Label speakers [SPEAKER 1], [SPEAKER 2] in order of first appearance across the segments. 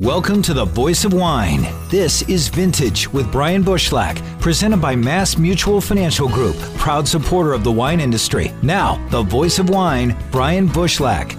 [SPEAKER 1] Welcome to the Voice of Wine. This is Vintage with Brian Bushlach, presented by Mass Mutual Financial Group, proud supporter of the wine industry. Now, the Voice of Wine, Brian Bushlach.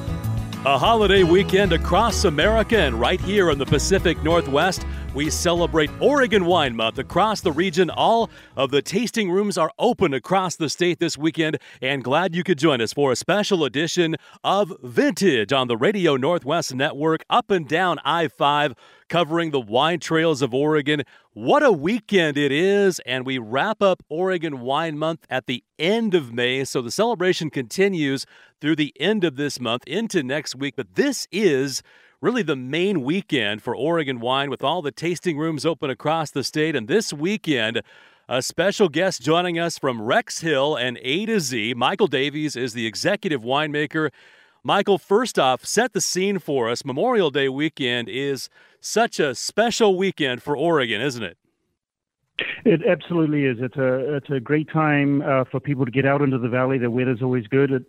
[SPEAKER 2] A holiday weekend across America and right here in the Pacific Northwest. We celebrate Oregon Wine Month across the region. All of the tasting rooms are open across the state this weekend, and glad you could join us for a special edition of Vintage on the Radio Northwest Network, up and down I 5, covering the wine trails of Oregon. What a weekend it is! And we wrap up Oregon Wine Month at the end of May, so the celebration continues through the end of this month into next week. But this is really the main weekend for Oregon wine with all the tasting rooms open across the state. And this weekend, a special guest joining us from Rex Hill and A to Z. Michael Davies is the executive winemaker. Michael, first off, set the scene for us. Memorial Day weekend is such a special weekend for Oregon, isn't it?
[SPEAKER 3] It absolutely is. It's a it's a great time uh, for people to get out into the valley. The weather's always good, at,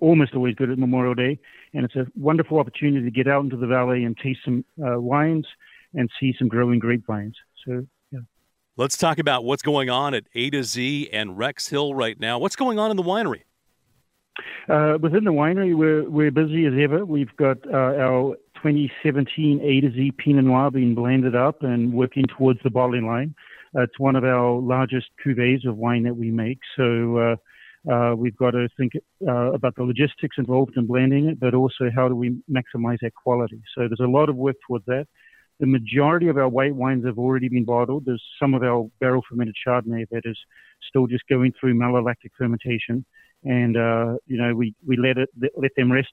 [SPEAKER 3] almost always good at Memorial Day, and it's a wonderful opportunity to get out into the valley and taste some uh, wines and see some growing grapevines. So, yeah.
[SPEAKER 2] Let's talk about what's going on at A to Z and Rex Hill right now. What's going on in the winery?
[SPEAKER 3] Uh, within the winery, we're we're busy as ever. We've got uh, our 2017 A to Z Pinot Noir being blended up and working towards the bottling line. Uh, it's one of our largest cuvées of wine that we make. So uh, uh, we've got to think uh, about the logistics involved in blending it, but also how do we maximize that quality. So there's a lot of work towards that. The majority of our white wines have already been bottled. There's some of our barrel fermented Chardonnay that is still just going through malolactic fermentation. And, uh, you know, we, we let it, let them rest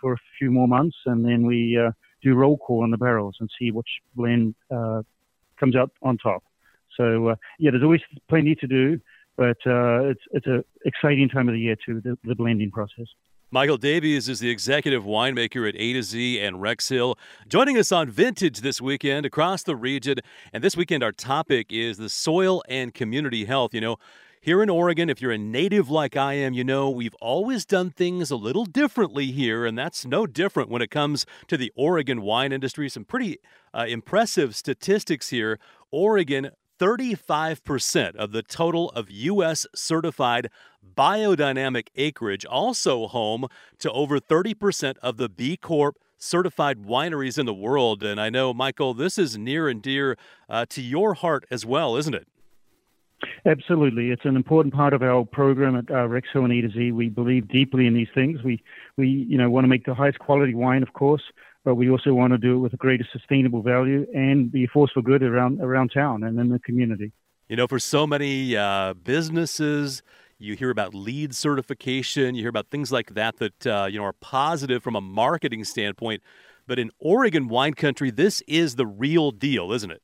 [SPEAKER 3] for a few more months and then we, uh, do roll call on the barrels and see which blend, comes out on top. So uh, yeah, there's always plenty to do, but uh, it's it's an exciting time of the year too, the, the blending process.
[SPEAKER 2] Michael Davies is the executive winemaker at A to Z and Rex Hill, joining us on Vintage this weekend across the region. And this weekend, our topic is the soil and community health. You know, here in Oregon, if you're a native like I am, you know we've always done things a little differently here, and that's no different when it comes to the Oregon wine industry. Some pretty uh, impressive statistics here. Oregon 35% of the total of U.S. certified biodynamic acreage, also home to over 30% of the B Corp certified wineries in the world. And I know, Michael, this is near and dear uh, to your heart as well, isn't it?
[SPEAKER 3] Absolutely, it's an important part of our program at uh, Rex and A to Z. We believe deeply in these things. We, we, you know, want to make the highest quality wine, of course, but we also want to do it with a greater sustainable value and be a force for good around around town and in the community.
[SPEAKER 2] You know, for so many uh, businesses, you hear about LEED certification, you hear about things like that that uh, you know are positive from a marketing standpoint. But in Oregon wine country, this is the real deal, isn't it?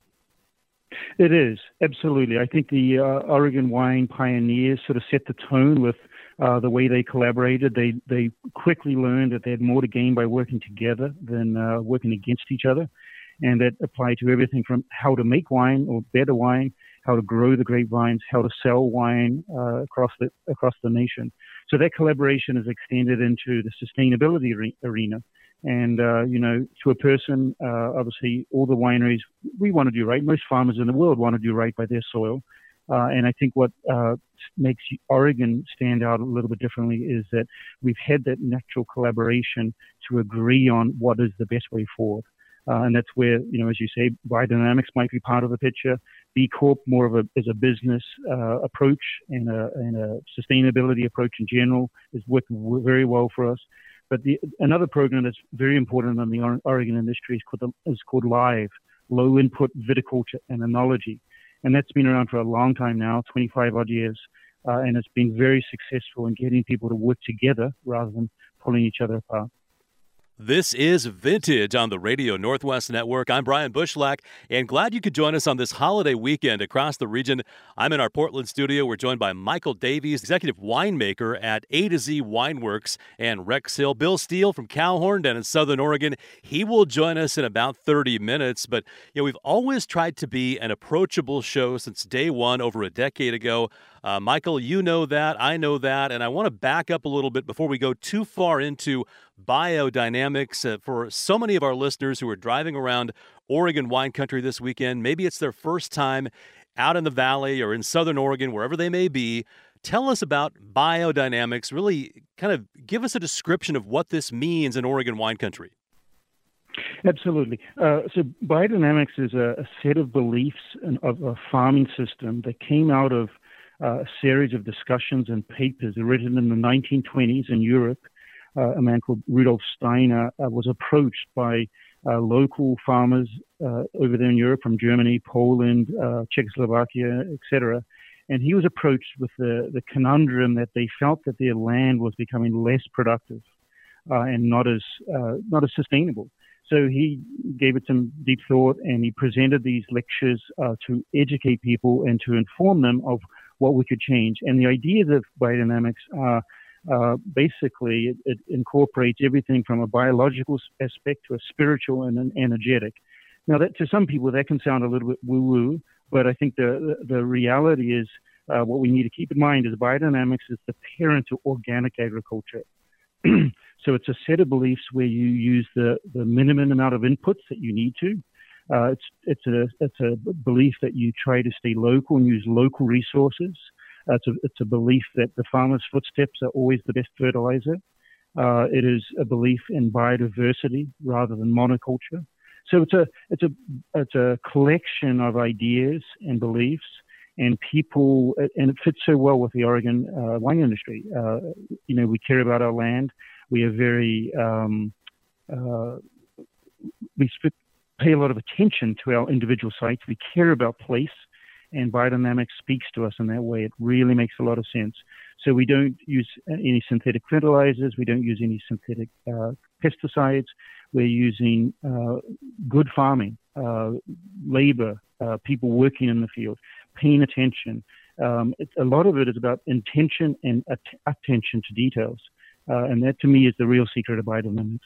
[SPEAKER 3] It is absolutely. I think the uh, Oregon wine pioneers sort of set the tone with uh, the way they collaborated. They they quickly learned that they had more to gain by working together than uh, working against each other, and that applied to everything from how to make wine or better wine, how to grow the grapevines, how to sell wine uh, across the across the nation. So that collaboration is extended into the sustainability re- arena. And, uh, you know, to a person, uh, obviously, all the wineries, we want to do right. Most farmers in the world want to do right by their soil. Uh, and I think what uh, makes Oregon stand out a little bit differently is that we've had that natural collaboration to agree on what is the best way forward. Uh, and that's where, you know, as you say, biodynamics might be part of the picture. B Corp more of a as a business uh, approach and a, and a sustainability approach in general is working very well for us. But the, another program that's very important in the Oregon industry is called, is called LIVE, Low Input Viticulture and Enology and that's been around for a long time now, 25 odd years, uh, and it's been very successful in getting people to work together rather than pulling each other apart.
[SPEAKER 2] This is Vintage on the Radio Northwest Network. I'm Brian Bushlach, and glad you could join us on this holiday weekend across the region. I'm in our Portland studio. We're joined by Michael Davies, executive winemaker at A to Z Wineworks and Rex Hill. Bill Steele from Cowhorn down in Southern Oregon. He will join us in about 30 minutes. But you know, we've always tried to be an approachable show since day one over a decade ago. Uh, Michael, you know that. I know that. And I want to back up a little bit before we go too far into biodynamics uh, for so many of our listeners who are driving around Oregon wine country this weekend. Maybe it's their first time out in the valley or in southern Oregon, wherever they may be. Tell us about biodynamics. Really, kind of give us a description of what this means in Oregon wine country.
[SPEAKER 3] Absolutely. Uh, so, biodynamics is a, a, set of beliefs of a farming system that came out of a series of discussions and papers written in the 1920s in Europe. Uh, a man called Rudolf Steiner uh, was approached by uh, local farmers uh, over there in Europe from Germany, Poland, Czechoslovakia, etc. And he was approached with the, the conundrum that they felt that their land was becoming less productive and not as not as sustainable. So he gave it some deep thought and he presented these lectures uh, to educate people and to inform them of what we could change. And the ideas of biodynamics are uh, basically it, it, incorporates everything from a biological aspect to a spiritual and an energetic. Now, that to some people that can sound a little bit woo-woo, but I think the the, reality is uh, what we need to keep in mind is biodynamics is the parent to organic agriculture. so it's a set of beliefs where you use the, the minimum amount of inputs that you need to. Uh, it's it's a it's a belief that you try to stay local and use local resources. Uh, it's a it's a belief that the farmer's footsteps are always the best fertilizer. Uh, it is a belief in biodiversity rather than monoculture. So it's a it's a it's a collection of ideas and beliefs and people, and it fits so well with the Oregon uh, wine industry. Uh, you know, we care about our land. We are very, um, uh, we pay a lot of attention to our individual sites. We care about place, and biodynamics speaks to us in that way. It really makes a lot of sense. So we don't use any synthetic fertilizers. We don't use any synthetic uh, pesticides. We're using uh, good farming, uh, labor, uh, people working in the field, paying attention. Um, it, a lot of it is about intention and att- attention to details. Uh, and that to me is the real secret of biodynamics.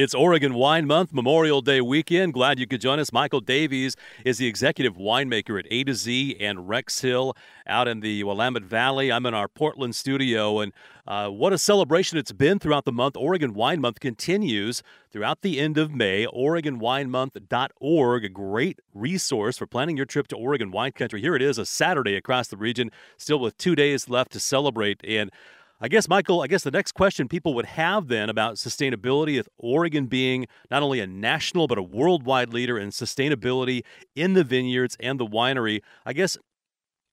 [SPEAKER 2] It's Oregon Wine Month, Memorial Day weekend. Glad you could join us. Michael Davies is the executive winemaker at A to Z and Rex Hill out in the Willamette Valley. I'm in our Portland studio, and uh, what a celebration it's been throughout the month. Oregon Wine Month continues throughout the end of May. OregonWineMonth.org, a great resource for planning your trip to Oregon wine country. Here it is, a Saturday across the region, still with two days left to celebrate. And I guess, Michael, I guess the next question people would have then about sustainability, with Oregon being not only a national but a worldwide leader in sustainability in the vineyards and the winery, I guess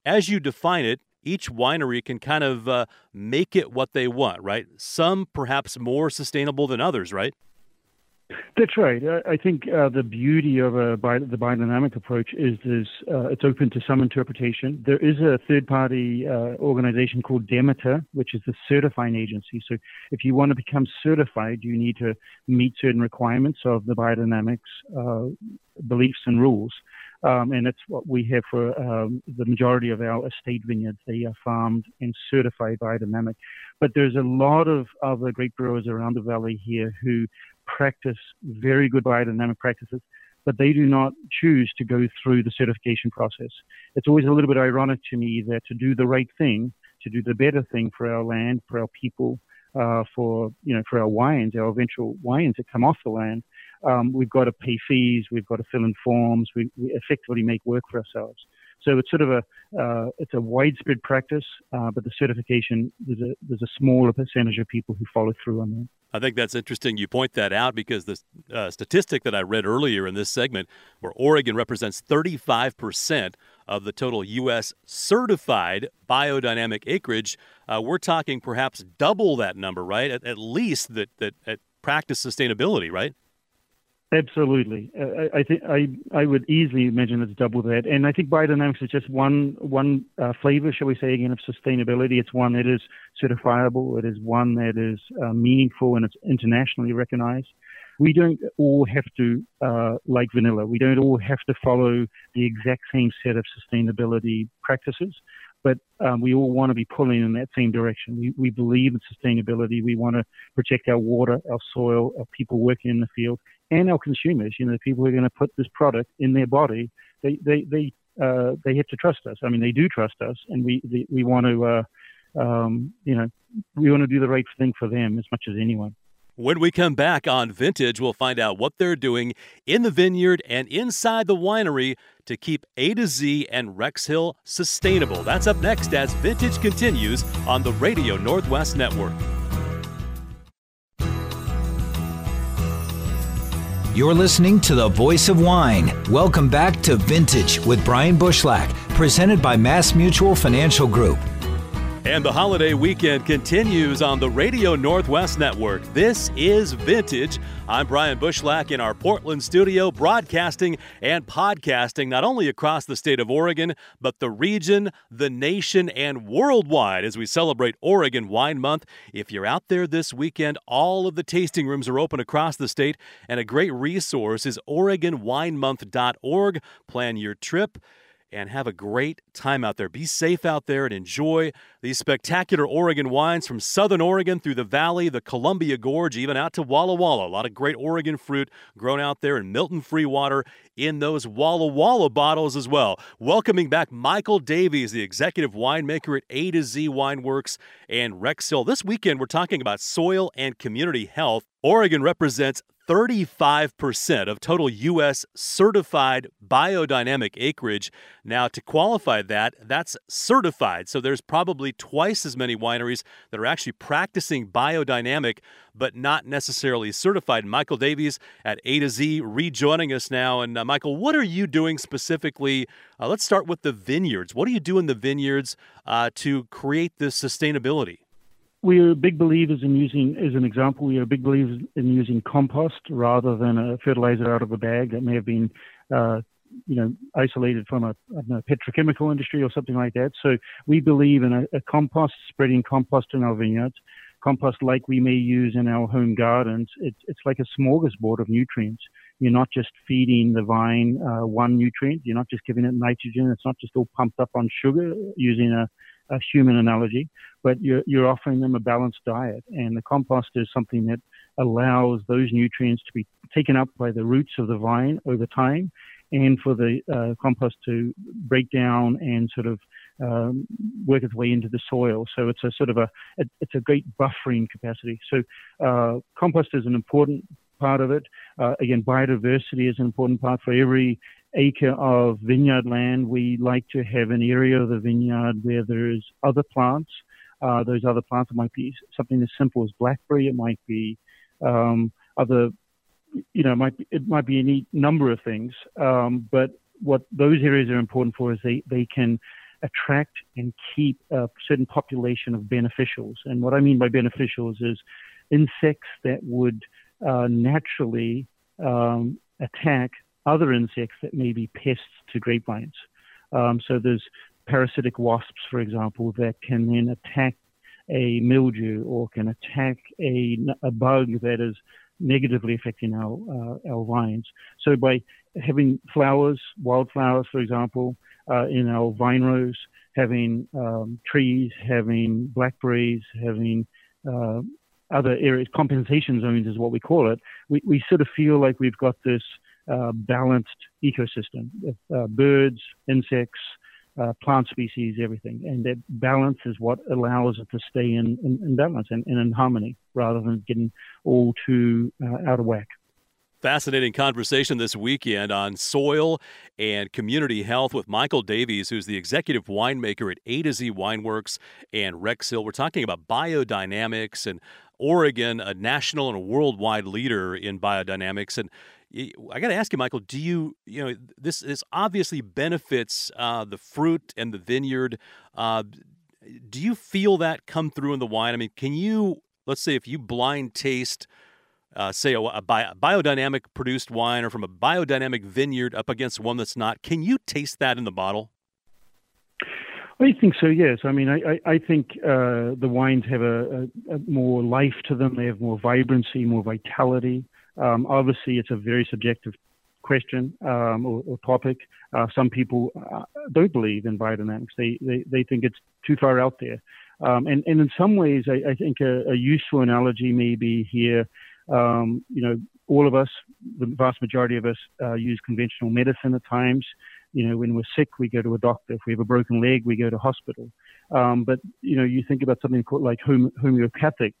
[SPEAKER 2] as you define it, each winery can kind of uh, make it what they want, right? Some perhaps more sustainable than others, right?
[SPEAKER 3] That's right. I think uh, the beauty of a bi- the biodynamic approach is, uh, it's open to some interpretation. There is a third-party uh, organization called Demeter, which is the certifying agency. So if you want to become certified, you need to meet certain requirements of the biodynamics uh, beliefs and rules. Um, and that's what we have for um, the majority of our estate vineyards. They are farmed and certified biodynamic. But there's a lot of other great growers around the valley here who practice very good biodynamic practices, but they do not choose to go through the certification process. It's always a little bit ironic to me that to do the right thing, to do the better thing for our land, for our people, uh, for you know for our wines, our eventual wines that come off the land, um, we've got to pay fees, we've got to fill in forms, we, we effectively make work for ourselves. So it's sort of a uh, it's a widespread practice, uh, but the certification there's a there's a smaller percentage of people who follow through on that.
[SPEAKER 2] I think that's interesting. You point that out because the uh, statistic that I read earlier in this segment, where Oregon represents 35 percent of the total U.S. certified biodynamic acreage, uh, we're talking perhaps double that number, right? At, at least that that at practice sustainability, right?
[SPEAKER 3] Absolutely, I, I think I I would easily imagine it's double that, and I think biodynamics is just one one uh, flavor, shall we say, again of sustainability. It's one that is certifiable. It is one that is uh, meaningful and it's internationally recognized. We don't all have to uh, like vanilla. We don't all have to follow the exact same set of sustainability practices but um, we all want to be pulling in that same direction. We, we believe in sustainability. We want to protect our water, our soil, our people working in the field, and our consumers. You know, the people who are going to put this product in their body, they they they uh, they have to trust us. I mean, they do trust us, and we we want to, uh, um, you know, we want to do the right thing for them as much as anyone.
[SPEAKER 2] When we come back on Vintage, we'll find out what they're doing in the vineyard and inside the winery to keep A to Z and Rex Hill sustainable. That's up next as Vintage continues on the Radio Northwest Network.
[SPEAKER 1] You're listening to the Voice of Wine. Welcome back to Vintage with Brian Bushlach, presented by Mass Mutual Financial Group.
[SPEAKER 2] And the holiday weekend continues on the Radio Northwest Network. This is Vintage. I'm Brian Bushlach in our Portland studio, broadcasting and podcasting not only across the state of Oregon, but the region, the nation, and worldwide as we celebrate Oregon Wine Month. If you're out there this weekend, all of the tasting rooms are open across the state, and a great resource is OregonWineMonth.org. Plan your trip and have a great time out there. Be safe out there and enjoy these spectacular Oregon wines from southern Oregon through the valley, the Columbia Gorge, even out to Walla Walla. A lot of great Oregon fruit grown out there in Milton-Freewater in those Walla Walla bottles as well. Welcoming back Michael Davies, the executive winemaker at A to Z Wineworks and Rex Hill. This weekend, we're talking about soil and community health. Oregon represents 35% of total U.S. certified biodynamic acreage. Now, to qualify that, that's certified. So there's probably twice as many wineries that are actually practicing biodynamic, but not necessarily certified. Michael Davies at A to Z rejoining us now. And uh, Michael, what are you doing specifically? Uh, let's start with the vineyards. What do you do in the vineyards uh, to create this sustainability?
[SPEAKER 3] We are big believers in using, as an example, we are big believers in using compost rather than a fertilizer out of a bag that may have been, uh, you know, isolated from a, a, petrochemical industry or something like that. So we believe in a, a compost, spreading compost in our vineyards, compost like we may use in our home gardens. It's, it's like a smorgasbord of nutrients. You're not just feeding the vine uh, one nutrient. You're not just giving it nitrogen. It's not just all pumped up on sugar using a a human analogy, but you're, you're offering them a balanced diet. And the compost is something that allows those nutrients to be taken up by the roots of the vine over time and for the uh, compost to break down and sort of um, work its way into the soil. So it's a sort of a, it's a great buffering capacity. So uh, compost is an important part of it. Uh, again, biodiversity is an important part for every acre of vineyard land, we like to have an area of the vineyard where there's other plants. Uh, those other plants might be something as simple as blackberry. It might be um, other, you know, it might be, it might be any number of things. Um, but what those areas are important for is they they can attract and keep a certain population of beneficials. And what I mean by beneficials is insects that would uh, naturally um, attack other insects that may be pests to grapevines. Um, so there's parasitic wasps, for example, that can then attack a mildew or can attack a, a bug that is negatively affecting our uh, our vines. So by having flowers, wildflowers, for example, uh, in our vine rows, having um, trees, having blackberries, having uh, other areas, compensation zones is what we call it. We we sort of feel like we've got this balanced ecosystem with uh, birds, insects, uh, plant species, everything. And that balance is what allows it to stay in, in, in balance and, and, in harmony rather than getting all too uh, out of whack.
[SPEAKER 2] Fascinating conversation this weekend on soil and community health with Michael Davies, who's the executive winemaker at A to Z Wineworks and Rex Hill. We're talking about biodynamics and Oregon, a national and a worldwide leader in biodynamics. And I got to ask you, Michael. Do you, you know, this this obviously benefits uh, the fruit and the vineyard. Uh, do you feel that come through in the wine? I mean, can you, let's say, if you blind taste, uh, say a, a, bio, biodynamic produced wine or from a biodynamic vineyard up against one that's not, can you taste that in the bottle?
[SPEAKER 3] I think so. Yes. I mean, I I, I think uh, the wines have a, a, a, more life to them. They have more vibrancy, more vitality. Um, obviously, it's a very subjective question um, or, or, topic. Uh, some people uh, don't believe in biodynamics. They, they, they think it's too far out there. Um, and, and in some ways, I, I think a, a, useful analogy may be here. Um, you know, all of us, the vast majority of us, uh, use conventional medicine at times. You know, when we're sick, we go to a doctor. If we have a broken leg, we go to hospital. Um, but you know, you think about something called like home, homeopathics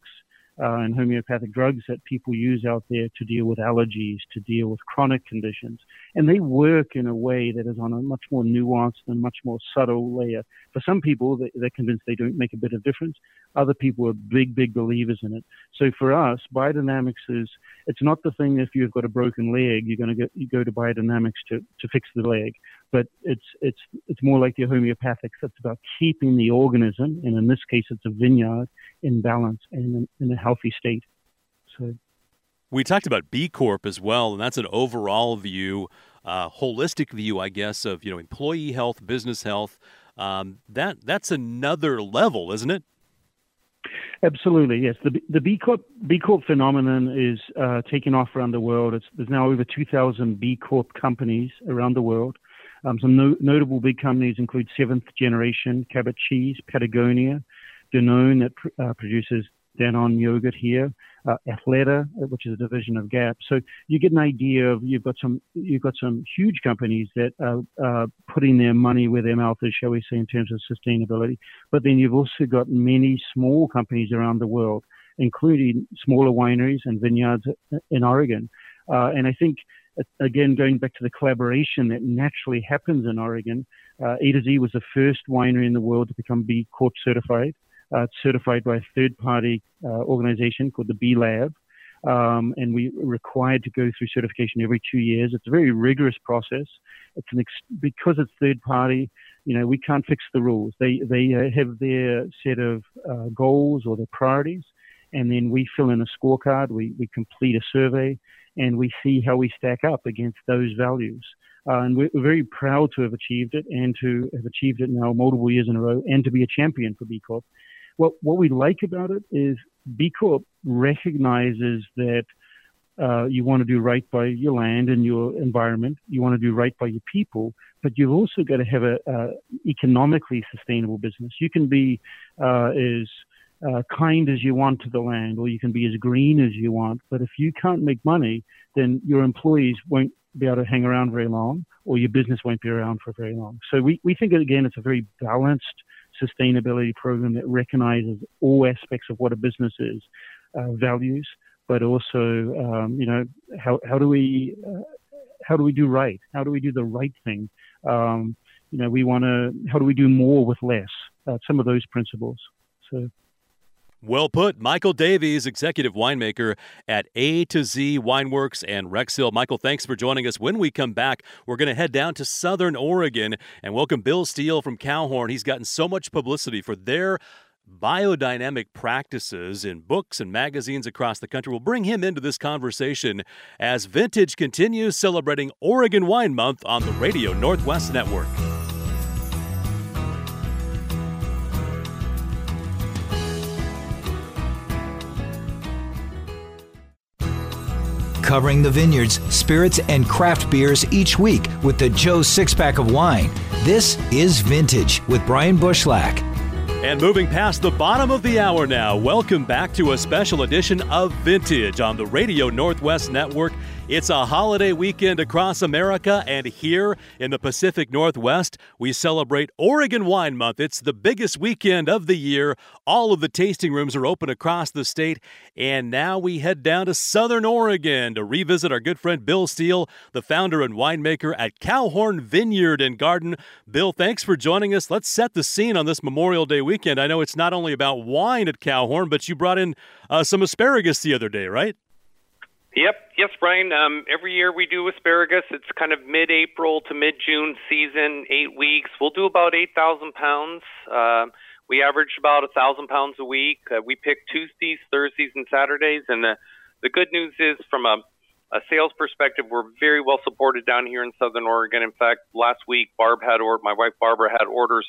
[SPEAKER 3] uh, and homeopathic drugs that people use out there to deal with allergies, to deal with chronic conditions. And they work in a way that is on a much more nuanced and much more subtle layer. For some people, they're convinced they don't make a bit of difference. Other people are big, big believers in it. So for us, biodynamics is, it's not the thing if you've got a broken leg, you're going to go, you go to biodynamics to, to fix the leg. But it's, it's, it's more like the homeopathics. It's about keeping the organism, and in this case, it's a vineyard, in balance and in, in a healthy state. So.
[SPEAKER 2] We talked about B Corp as well, and that's an overall view, uh, holistic view, I guess, of you know employee health, business health. Um, that that's another level, isn't it?
[SPEAKER 3] Absolutely, yes. The the B Corp B Corp phenomenon is uh, taking off around the world. It's, there's now over 2,000 B Corp companies around the world. Um, some no, notable big companies include Seventh Generation, Cabot Cheese, Patagonia, Danone that pr- uh, produces Danone yogurt here, uh, Athleta, which is a division of Gap. So you get an idea of you've got some you've got some huge companies that are uh, putting their money where their mouth is, shall we say, in terms of sustainability. But then you've also got many small companies around the world, including smaller wineries and vineyards in Oregon. Uh, and I think again, going back to the collaboration that naturally happens in Oregon, uh, A to Z was the first winery in the world to become B Corp certified. Uh, it's certified by a third party uh, organization called the B Lab. Um, and we are required to go through certification every two years. It's a very rigorous process. It's an ex- because it's third party. You know, we can't fix the rules. They they uh, have their set of uh, goals or their priorities, and then we fill in a scorecard. We we complete a survey, and we see how we stack up against those values. Uh, and we're, very proud to have achieved it and to have achieved it now multiple years in a row and to be a champion for B Corp. What, what we like about it is B Corp recognizes that uh, you want to do right by your land and your environment. You want to do right by your people, but you've also got to have a, a economically sustainable business. You can be uh, as uh, kind as you want to the land, or you can be as green as you want. But if you can't make money, then your employees won't be able to hang around very long, or your business won't be around for very long. So we, we think again, it's a very balanced sustainability program that recognizes all aspects of what a business is, uh, values, but also, um, you know, how, how do we, uh, how do we do right? How do we do the right thing? Um, you know, we want to, how do we do more with less? Uh, some of those principles. So.
[SPEAKER 2] Well put. Michael Davies, executive winemaker at A to Z Wineworks and Rex Hill. Michael, thanks for joining us. When we come back, we're going to head down to Southern Oregon and welcome Bill Steele from Cowhorn. He's gotten so much publicity for their biodynamic practices in books and magazines across the country. We'll bring him into this conversation as Vintage continues celebrating Oregon Wine Month on the Radio Northwest Network.
[SPEAKER 1] Covering the vineyards, spirits, and craft beers each week with the Joe Six Pack of Wine. This is Vintage with Brian Bushlach.
[SPEAKER 2] And moving past the bottom of the hour now, welcome back to a special edition of Vintage on the Radio Northwest Network. It's a holiday weekend across America, and here in the Pacific Northwest, we celebrate Oregon Wine Month. It's the biggest weekend of the year. All of the tasting rooms are open across the state, and now we head down to Southern Oregon to revisit our good friend Bill Steele, the founder and winemaker at Cowhorn Vineyard and Garden. Bill, thanks for joining us. Let's set the scene on this Memorial Day weekend. I know it's not only about wine at Cowhorn, but you brought in uh, some asparagus the other day, right?
[SPEAKER 4] Yep. Yes, Brian. Um, every year we do asparagus. It's kind of mid-April to mid-June season, eight weeks. We'll do about 8,000 pounds. Uh, we average about a thousand pounds a week. Uh, we pick Tuesdays, Thursdays, and Saturdays. And the the good news is, from a, a sales perspective, we're very well supported down here in Southern Oregon. In fact, last week Barb had or my wife Barbara had orders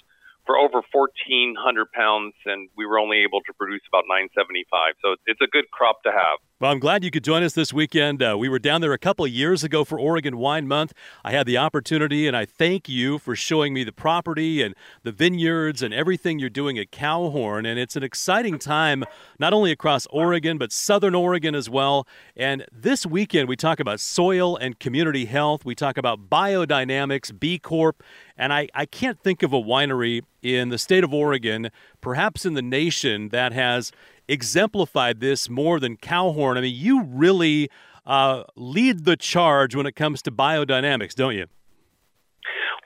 [SPEAKER 4] for over 1,400 pounds, and we were only able to produce about 975. So it's a good crop to have.
[SPEAKER 2] Well, I'm glad you could join us this weekend. Uh, we were down there a couple of years ago for Oregon Wine Month. I had the opportunity, and I thank you for showing me the property and the vineyards and everything you're doing at Cowhorn. And it's an exciting time, not only across Oregon, but Southern Oregon as well. And this weekend, we talk about soil and community health. We talk about biodynamics, B Corp. And I, I can't think of a winery in the state of Oregon, perhaps in the nation, that has exemplified this more than Cowhorn. I mean, you really uh, lead the charge when it comes to biodynamics, don't you?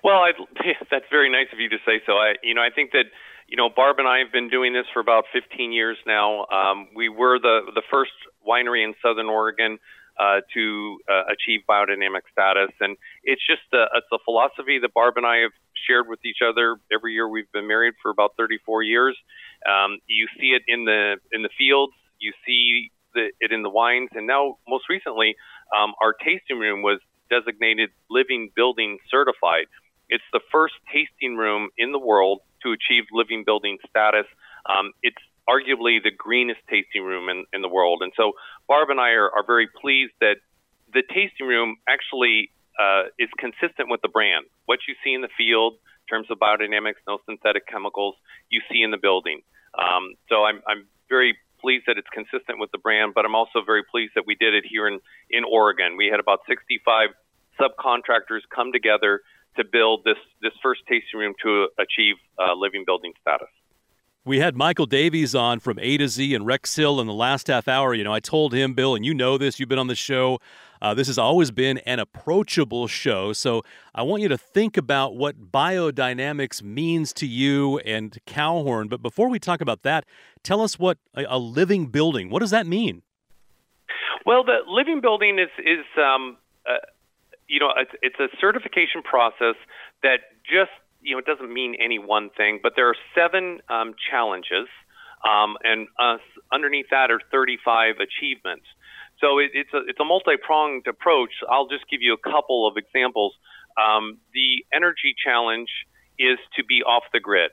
[SPEAKER 4] Well, I, that's very nice of you to say so. I, you know, I think that you know, Barb and I have been doing this for about 15 years now. Um, we were the the first winery in Southern Oregon uh, to uh, achieve biodynamic status, and it's just a, it's a philosophy that Barb and I have shared with each other every year. We've been married for about 34 years. Um, you see it in the in the fields. You see the, it in the wines, and now most recently, um, our tasting room was designated Living Building certified. It's the first tasting room in the world to achieve living building status. Um, it's arguably the greenest tasting room in, in the world. And so Barb and I are, are very pleased that the tasting room actually uh, is consistent with the brand. What you see in the field in terms of biodynamics, no synthetic chemicals, you see in the building. Um, so I'm, I'm very pleased that it's consistent with the brand, but I'm also very pleased that we did it here in, in Oregon. We had about 65 subcontractors come together to build this this first tasting room to achieve uh, living building status.
[SPEAKER 2] We had Michael Davies on from A to Z and Rex Hill in the last half hour. You know, I told him, Bill, and you know this, you've been on the show. Uh, this has always been an approachable show. So I want you to think about what biodynamics means to you and Cowhorn. But before we talk about that, tell us what a, a living building, what does that mean?
[SPEAKER 4] Well, the living building is, is um, uh, you know, it's, it's a certification process that just, you know, it doesn't mean any one thing, but there are seven um, challenges, um, and uh, underneath that are 35 achievements. So it, it's a it's a multi-pronged approach. I'll just give you a couple of examples. Um, the energy challenge is to be off the grid.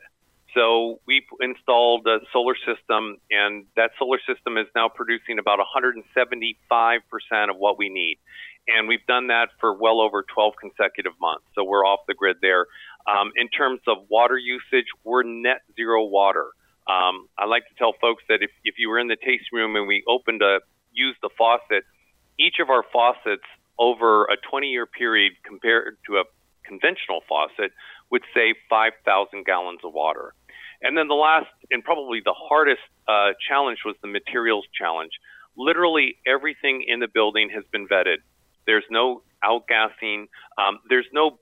[SPEAKER 4] So we installed a solar system, and that solar system is now producing about 175% of what we need and we've done that for well over 12 consecutive months. So we're off the grid there. Um, in terms of water usage, we're net zero water. Um, I like to tell folks that if, if you were in the tasting room and we opened a use the faucet, each of our faucets over a 20 year period compared to a conventional faucet would save 5,000 gallons of water. And then the last and probably the hardest uh, challenge was the materials challenge. Literally everything in the building has been vetted. There's no outgassing. Um, there's no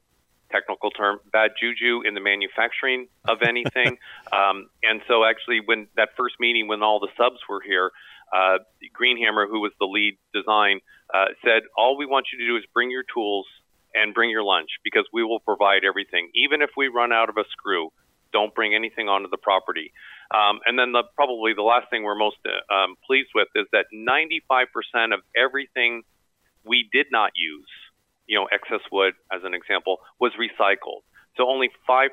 [SPEAKER 4] technical term bad juju in the manufacturing of anything. um, and so, actually, when that first meeting, when all the subs were here, uh, Greenhammer, who was the lead design, uh, said, "All we want you to do is bring your tools and bring your lunch because we will provide everything. Even if we run out of a screw, don't bring anything onto the property." Um, and then the, probably the last thing we're most uh, um, pleased with is that 95% of everything we did not use, you know, excess wood as an example, was recycled. So only 5%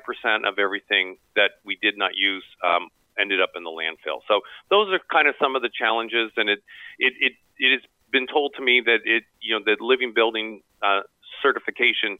[SPEAKER 4] of everything that we did not use um, ended up in the landfill. So those are kind of some of the challenges, and it it it, it has been told to me that it you know the living building uh, certification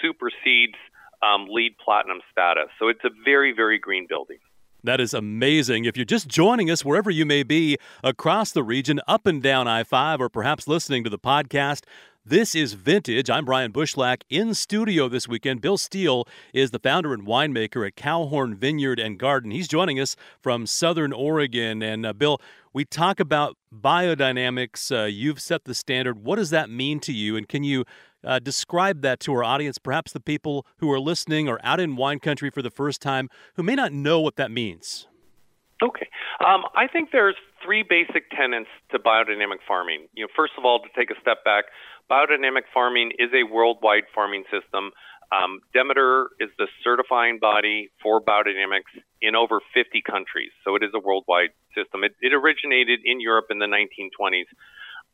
[SPEAKER 4] supersedes um, LEED platinum status. So it's a very very green building.
[SPEAKER 2] That is amazing. If you're just joining us wherever you may be across the region, up and down I 5, or perhaps listening to the podcast, this is Vintage. I'm Brian Bushlach in studio this weekend. Bill Steele is the founder and winemaker at Cowhorn Vineyard and Garden. He's joining us from Southern Oregon. And uh, Bill, we talk about biodynamics. Uh, you've set the standard. What does that mean to you? And can you uh, describe that to our audience, perhaps the people who are listening or out in wine country for the first time who may not know what that means.
[SPEAKER 4] Okay. Um, I think there's three basic tenets to biodynamic farming. You know, first of all, to take a step back, biodynamic farming is a worldwide farming system. Um, Demeter is the certifying body for biodynamics in over 50 countries, so it is a worldwide system. It, it originated in Europe in the 1920s.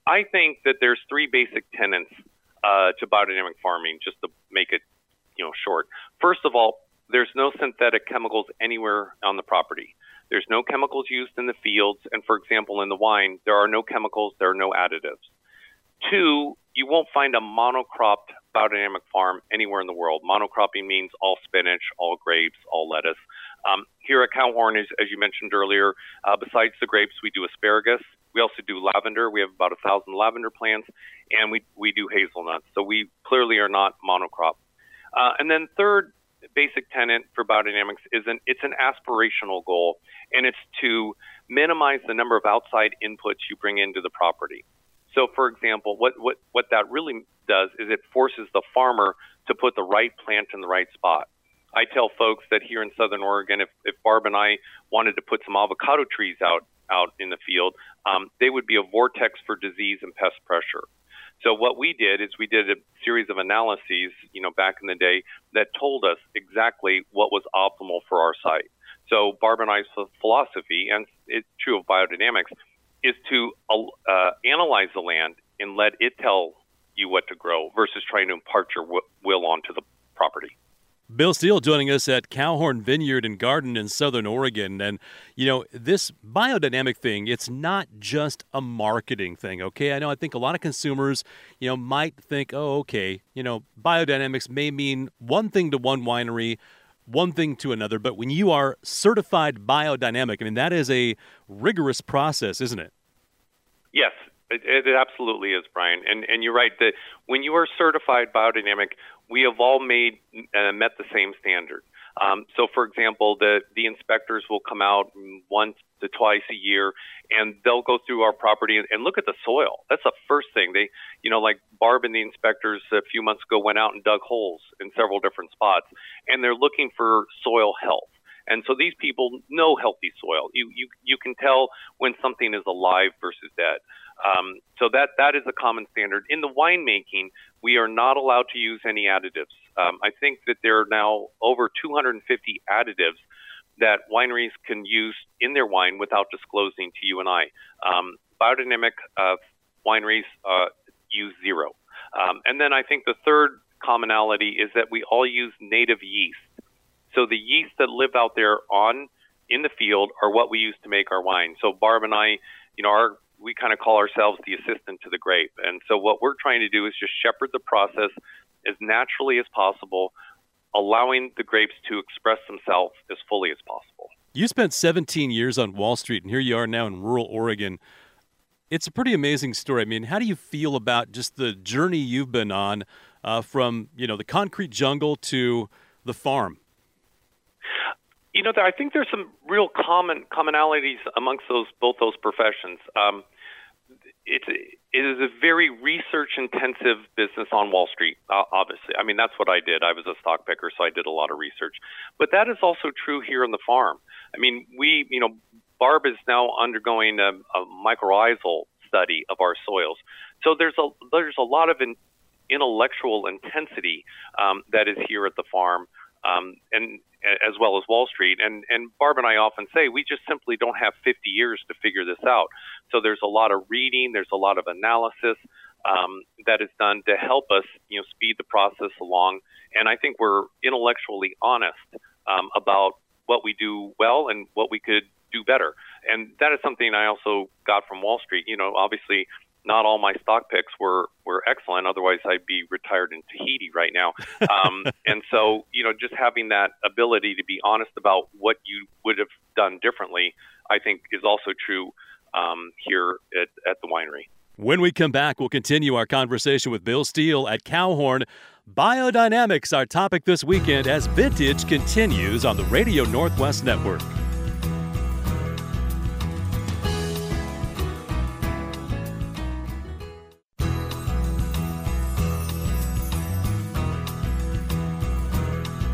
[SPEAKER 4] I think that there's three basic tenets uh, to biodynamic farming, just to make it, you know, short. First of all, there's no synthetic chemicals anywhere on the property. There's no chemicals used in the fields, and for example, in the wine, there are no chemicals, there are no additives. Two, you won't find a monocropped biodynamic farm anywhere in the world. Monocropping means all spinach, all grapes, all lettuce. Um, here at Cowhorn, as, as you mentioned earlier, uh, besides the grapes, we do asparagus, we also do lavender. We have about a thousand lavender plants, and we we do hazelnuts. So we clearly are not monocrop. Uh, and then third basic tenet for biodynamics is an it's an aspirational goal, and it's to minimize the number of outside inputs you bring into the property. So, for example, what, what, what that really does is it forces the farmer to put the right plant in the right spot. I tell folks that here in Southern Oregon, if, if Barb and I wanted to put some avocado trees out out in the field, um, they would be a vortex for disease and pest pressure. So what we did is we did a series of analyses, you know, back in the day that told us exactly what was optimal for our site. So Barb and I's philosophy, and it's true of biodynamics, is to uh, analyze the land and let it tell you what to grow versus trying to impart your will onto the property.
[SPEAKER 2] Bill Steele joining us at Cowhorn Vineyard and Garden in Southern Oregon. And, you know, this biodynamic thing, it's not just a marketing thing, okay? I know I think a lot of consumers, you know, might think, oh, okay, you know, biodynamics may mean one thing to one winery, one thing to another. But when you are certified biodynamic, I mean, that is a rigorous process, isn't it?
[SPEAKER 4] Yes, it, it, absolutely is, Brian. And and you're right that when you are certified biodynamic, we have all made uh, met the same standard. Um, so, for example, the the inspectors will come out once to twice a year, and they'll go through our property and, and look at the soil. That's the first thing they, you know, like Barb and the inspectors a few months ago went out and dug holes in several different spots, and they're looking for soil health. And so these people know healthy soil. You you you can tell when something is alive versus dead. Um, so that that is a common standard. In the winemaking, we are not allowed to use any additives. Um, I think that there are now over 250 additives that wineries can use in their wine without disclosing to you and I. Um, biodynamic uh, wineries uh, use zero. Um, and then I think the third commonality is that we all use native yeast. So the yeast that live out there on in the field are what we use to make our wine. So Barb and I, you know, our we kind of call ourselves the assistant to the grape. And so what we're trying to do is just shepherd the process as naturally as possible, allowing the grapes to express themselves as fully as possible.
[SPEAKER 2] You spent 17 years on Wall Street, and here you are now in rural Oregon. It's a pretty amazing story. I mean, how do you feel about just the journey you've been on uh, from you know the concrete jungle to the farm?
[SPEAKER 4] You know, I think there's some real common commonalities amongst those both those professions. Um, it's it is a very research intensive business on Wall Street. Obviously, I mean that's what I did. I was a stock picker, so I did a lot of research. But that is also true here on the farm. I mean, we, you know, Barb is now undergoing a, a mycorrhizal study of our soils. So there's a there's a lot of in, intellectual intensity um, that is here at the farm um, and as well as Wall Street. And and Barb and I often say we just simply don't have 50 years to figure this out. So there's a lot of reading, there's a lot of analysis um, that is done to help us, you know, speed the process along. And I think we're intellectually honest um, about what we do well and what we could do better. And that is something I also got from Wall Street. You know, obviously not all my stock picks were were excellent. Otherwise, I'd be retired in Tahiti right now. Um, and so, you know, just having that ability to be honest about what you would have done differently, I think, is also true um, here at, at the winery.
[SPEAKER 2] When we come back, we'll continue our conversation with Bill Steele at Cowhorn. Biodynamics, our topic this weekend, as vintage continues on the Radio Northwest Network.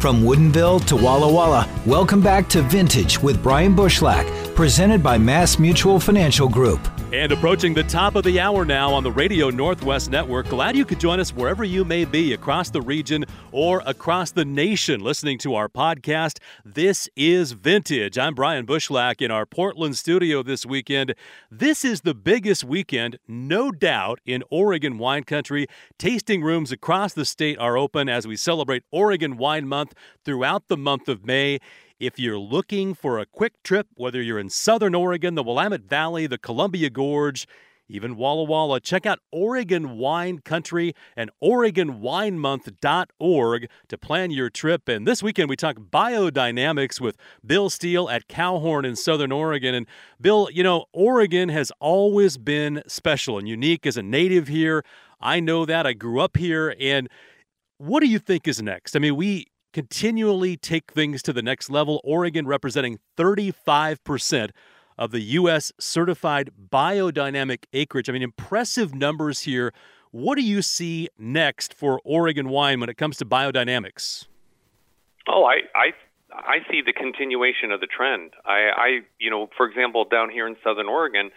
[SPEAKER 1] From Woodinville to Walla Walla, welcome back to Vintage with Brian Bushlach, presented by Mass Mutual Financial Group.
[SPEAKER 2] And approaching the top of the hour now on the Radio Northwest Network. Glad you could join us wherever you may be across the region or across the nation listening to our podcast. This is Vintage. I'm Brian Bushlach in our Portland studio this weekend. This is the biggest weekend, no doubt, in Oregon wine country. Tasting rooms across the state are open as we celebrate Oregon Wine Month throughout the month of May. If you're looking for a quick trip, whether you're in Southern Oregon, the Willamette Valley, the Columbia Gorge, even Walla Walla, check out Oregon Wine Country and OregonWineMonth.org to plan your trip. And this weekend, we talk biodynamics with Bill Steele at Cowhorn in Southern Oregon. And Bill, you know, Oregon has always been special and unique as a native here. I know that. I grew up here. And what do you think is next? I mean, we continually take things to the next level. Oregon representing 35% of the U.S. certified biodynamic acreage. I mean, impressive numbers here. What do you see next for Oregon wine when it comes to biodynamics?
[SPEAKER 4] Oh, I, I I see the continuation of the trend. I, I, you know, for example, down here in Southern Oregon,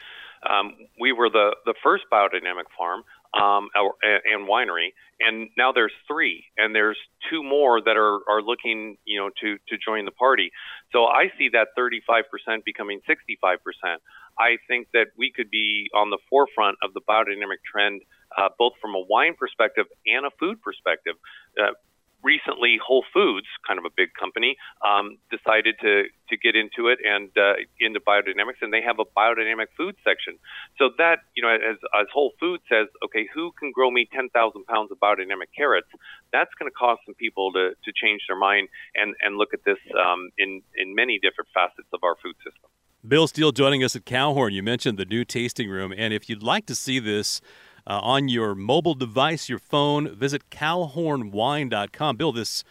[SPEAKER 4] um, we were the the first biodynamic farm um, and winery, and now there's three, and there's two more that are are looking, you know, to to join the party. So I see that 35% becoming 65%. I think that we could be on the forefront of the biodynamic trend, uh, both from a wine perspective and a food perspective. Uh, recently Whole Foods, kind of a big company, um, decided to to get into it and uh, into biodynamics, and they have a biodynamic food section. So that you know, as as Whole Foods says, okay, who can grow me 10,000 pounds of biodynamic carrots? That's going to cause some people to to change their mind and and look at this um, in in many different facets of our food system.
[SPEAKER 2] Bill Steele joining us at Cowhorn. You mentioned the new tasting room, and if you'd like to see this uh, on your mobile device, your phone. Visit cowhornwine.com. Bill, this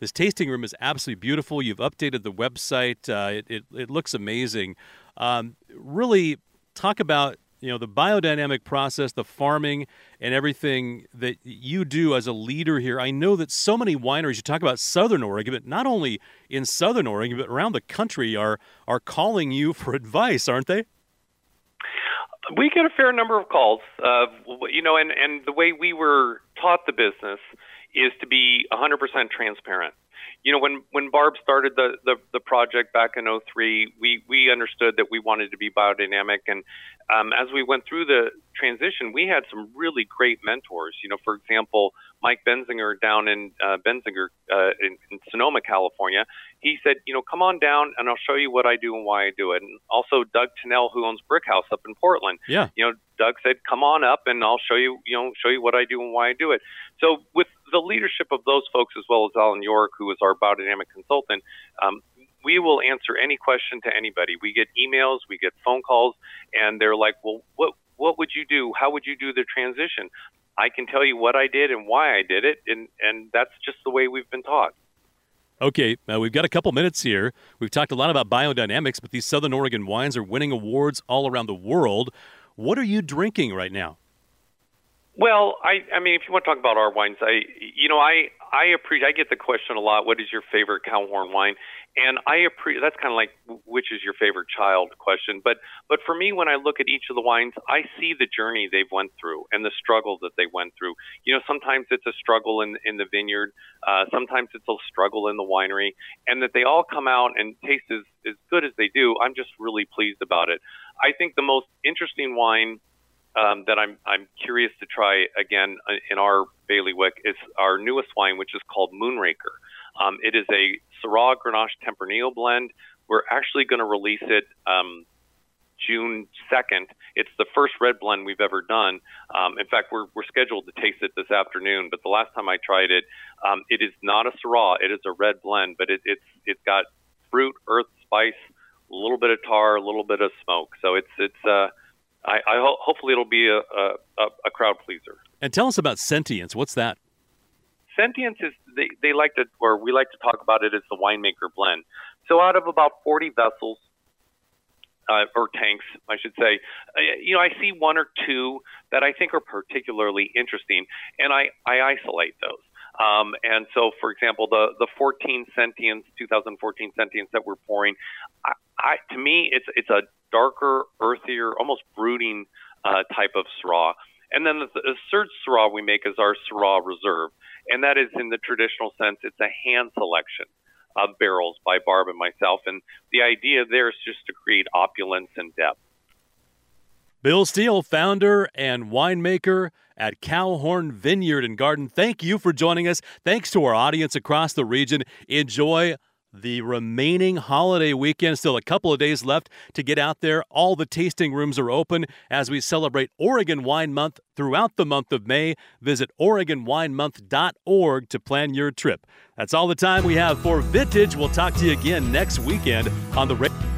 [SPEAKER 2] this tasting room is absolutely beautiful. You've updated the website. Uh, it, it, it, looks amazing. Um, really talk about you know the biodynamic process, the farming, and everything that you do as a leader here. I know that so many wineries. You talk about Southern Oregon, but not only in Southern Oregon, but around the country are are calling you for advice, aren't they?
[SPEAKER 4] We get a fair number of calls, uh, you know, and, and the way we were taught the business is to be 100% transparent. You know, when, when Barb started the, the, the project back in 03, we, we understood that we wanted to be biodynamic. And um, as we went through the transition, we had some really great mentors. You know, for example, Mike Benziger down in uh, Benziger uh, in, in Sonoma, California. He said, you know, come on down and I'll show you what I do and why I do it. And also Doug Tunnell, who owns Brickhouse up in Portland.
[SPEAKER 2] Yeah.
[SPEAKER 4] You know, Doug said, come on up and I'll show you, you know, show you what I do and why I do it. So with the leadership of those folks, as well as Alan York, who is our biodynamic consultant, um, we will answer any question to anybody. We get emails, we get phone calls, and they're like, well, what what would you do? How would you do the transition? I can tell you what I did and why I did it, and and that's just the way we've been taught.
[SPEAKER 2] Okay, uh, we've got a couple minutes here. We've talked a lot about biodynamics, but these Southern Oregon wines are winning awards all around the world. What are you drinking right now?
[SPEAKER 4] Well, I I mean, if you want to talk about our wines, I you know I I appreciate I get the question a lot. What is your favorite Cowhorn wine? And I appreciate that's kind of like which is your favorite child question. But but for me, when I look at each of the wines, I see the journey they've went through and the struggle that they went through. You know, sometimes it's a struggle in in the vineyard, uh, sometimes it's a struggle in the winery, and that they all come out and taste as as good as they do. I'm just really pleased about it. I think the most interesting wine um, that I'm I'm curious to try again uh, in our bailiwick is our newest wine, which is called Moonraker. Um, it is a Syrah Grenache Tempranillo blend. We're actually going to release it um, June 2nd. It's the first red blend we've ever done. Um, in fact, we're, we're scheduled to taste it this afternoon, but the last time I tried it, um, it is not a Syrah. It is a red blend, but it, it's it's got fruit, earth, spice, a little bit of tar, a little bit of smoke. So it's it's uh, I, I ho- hopefully it'll be a, a, a crowd pleaser.
[SPEAKER 2] And tell us about Sentience. What's that?
[SPEAKER 4] Sentience is they, they like to or we like to talk about it as the winemaker blend. So out of about 40 vessels uh, or tanks, I should say, uh, you know, I see one or two that I think are particularly interesting, and I, I isolate those. Um, and so, for example, the the 14 Sentience, 2014 Sentience that we're pouring, I, I, to me, it's it's a darker, earthier, almost brooding uh, type of Syrah. And then the, the third Syrah we make is our Syrah Reserve, and that is in the traditional sense, it's a hand selection of barrels by Barb and myself. And the idea there is just to create opulence and depth.
[SPEAKER 2] Bill Steele, founder and winemaker at Cowhorn Vineyard and Garden. Thank you for joining us. Thanks to our audience across the region. Enjoy the remaining holiday weekend. Still a couple of days left to get out there. All the tasting rooms are open as we celebrate Oregon Wine Month throughout the month of May. Visit OregonWineMonth.org to plan your trip. That's all the time we have for Vintage. We'll talk to you again next weekend on the.